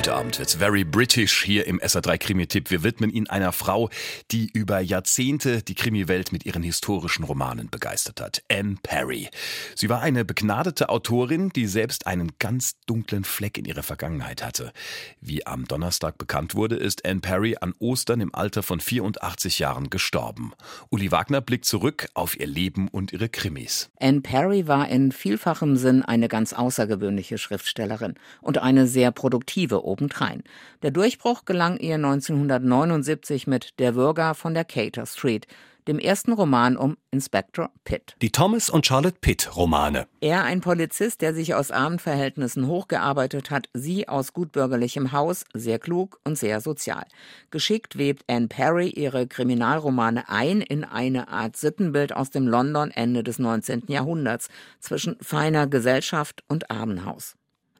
Heute Abend wird's very British hier im SR3 Krimi-Tipp. Wir widmen ihn einer Frau, die über Jahrzehnte die Krimi-Welt mit ihren historischen Romanen begeistert hat. Anne Perry. Sie war eine begnadete Autorin, die selbst einen ganz dunklen Fleck in ihrer Vergangenheit hatte. Wie am Donnerstag bekannt wurde, ist Anne Perry an Ostern im Alter von 84 Jahren gestorben. Uli Wagner blickt zurück auf ihr Leben und ihre Krimis. Anne Perry war in vielfachem Sinn eine ganz außergewöhnliche Schriftstellerin und eine sehr produktive obendrein. Der Durchbruch gelang ihr 1979 mit Der Bürger von der Cater Street, dem ersten Roman um Inspector Pitt. Die Thomas und Charlotte Pitt Romane. Er ein Polizist, der sich aus armen Verhältnissen hochgearbeitet hat, sie aus gutbürgerlichem Haus, sehr klug und sehr sozial. Geschickt webt Anne Perry ihre Kriminalromane ein in eine Art Sittenbild aus dem London Ende des 19. Jahrhunderts zwischen feiner Gesellschaft und Armenhaus.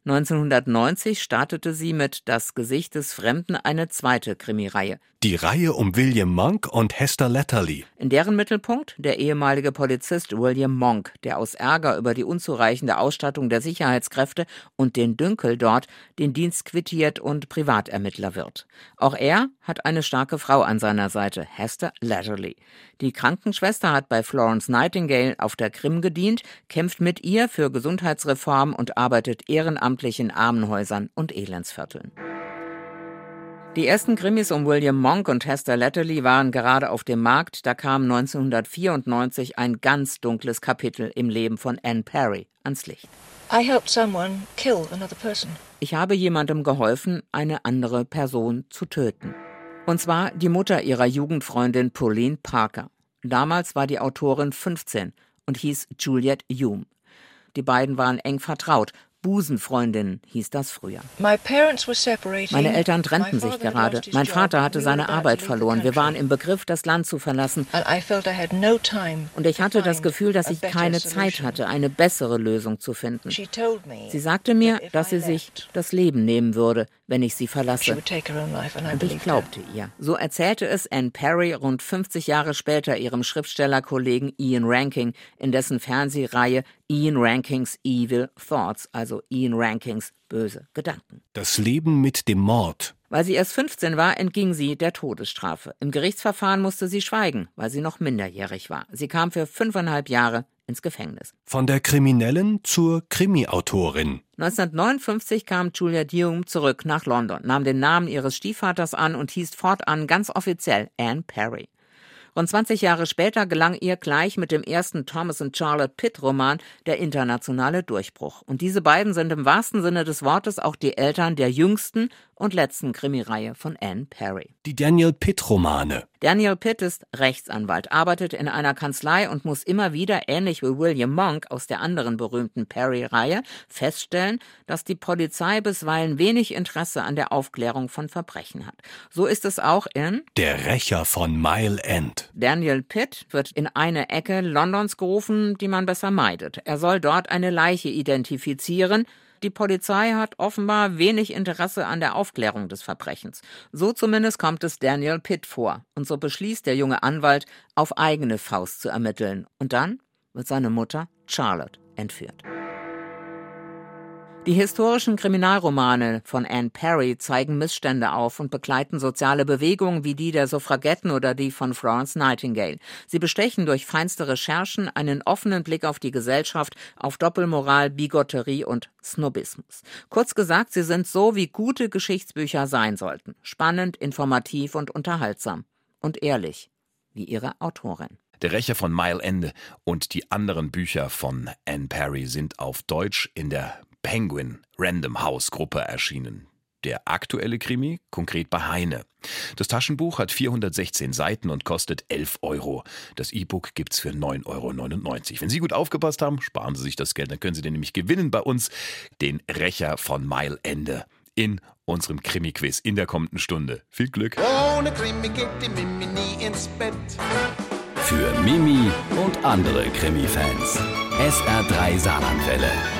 1990 startete sie mit Das Gesicht des Fremden eine zweite Krimireihe. Die Reihe um William Monk und Hester Latterly. In deren Mittelpunkt der ehemalige Polizist William Monk, der aus Ärger über die unzureichende Ausstattung der Sicherheitskräfte und den Dünkel dort den Dienst quittiert und Privatermittler wird. Auch er hat eine starke Frau an seiner Seite, Hester Latterly. Die Krankenschwester hat bei Florence Nightingale auf der Krim gedient, kämpft mit ihr für Gesundheitsreform und arbeitet ehrenamtlich in Armenhäusern und Elendsvierteln. Die ersten Krimis um William Monk und Hester Latterly waren gerade auf dem Markt, da kam 1994 ein ganz dunkles Kapitel im Leben von Anne Perry ans Licht. Ich habe jemandem geholfen, eine andere Person zu töten. Und zwar die Mutter ihrer Jugendfreundin Pauline Parker. Damals war die Autorin 15 und hieß Juliette Hume. Die beiden waren eng vertraut Busenfreundin hieß das früher. Meine Eltern trennten sich gerade. Mein Vater hatte seine Arbeit verloren. Wir waren im Begriff, das Land zu verlassen. Und ich hatte das Gefühl, dass ich keine Zeit hatte, eine bessere Lösung zu finden. Sie sagte mir, dass sie sich das Leben nehmen würde, wenn ich sie verlasse. Und ich glaubte ihr. So erzählte es Anne Perry rund 50 Jahre später ihrem Schriftstellerkollegen Ian Ranking in dessen Fernsehreihe Ian Rankings Evil Thoughts, also Ian Rankings böse Gedanken. Das Leben mit dem Mord. Weil sie erst 15 war, entging sie der Todesstrafe. Im Gerichtsverfahren musste sie schweigen, weil sie noch minderjährig war. Sie kam für fünfeinhalb Jahre ins Gefängnis. Von der Kriminellen zur Krimi-Autorin. 1959 kam Julia Hume zurück nach London, nahm den Namen ihres Stiefvaters an und hieß fortan ganz offiziell Anne Perry. Rund 20 Jahre später gelang ihr gleich mit dem ersten Thomas und Charlotte Pitt Roman der internationale Durchbruch. Und diese beiden sind im wahrsten Sinne des Wortes auch die Eltern der jüngsten und letzten Krimireihe von Anne Perry. Die Daniel Pitt Romane. Daniel Pitt ist Rechtsanwalt, arbeitet in einer Kanzlei und muss immer wieder, ähnlich wie William Monk aus der anderen berühmten Perry-Reihe, feststellen, dass die Polizei bisweilen wenig Interesse an der Aufklärung von Verbrechen hat. So ist es auch in Der Rächer von Mile End. Daniel Pitt wird in eine Ecke Londons gerufen, die man besser meidet. Er soll dort eine Leiche identifizieren, die Polizei hat offenbar wenig Interesse an der Aufklärung des Verbrechens. So zumindest kommt es Daniel Pitt vor. Und so beschließt der junge Anwalt, auf eigene Faust zu ermitteln. Und dann wird seine Mutter Charlotte entführt. Die historischen Kriminalromane von Anne Perry zeigen Missstände auf und begleiten soziale Bewegungen wie die der Suffragetten oder die von Florence Nightingale. Sie bestechen durch feinste Recherchen einen offenen Blick auf die Gesellschaft, auf Doppelmoral, Bigotterie und Snobismus. Kurz gesagt, sie sind so, wie gute Geschichtsbücher sein sollten. Spannend, informativ und unterhaltsam. Und ehrlich, wie ihre Autorin. Der Rächer von Mile Ende und die anderen Bücher von Anne Perry sind auf Deutsch in der Penguin Random House Gruppe erschienen. Der aktuelle Krimi konkret bei Heine. Das Taschenbuch hat 416 Seiten und kostet 11 Euro. Das E-Book gibt's für 9,99 Euro. Wenn Sie gut aufgepasst haben, sparen Sie sich das Geld. Dann können Sie den nämlich gewinnen bei uns, den Rächer von Mile Ende in unserem Krimi-Quiz in der kommenden Stunde. Viel Glück! Ohne Krimi geht die Mimi nie ins Bett. Für Mimi und andere Krimi-Fans. SR3 Saarlandwelle.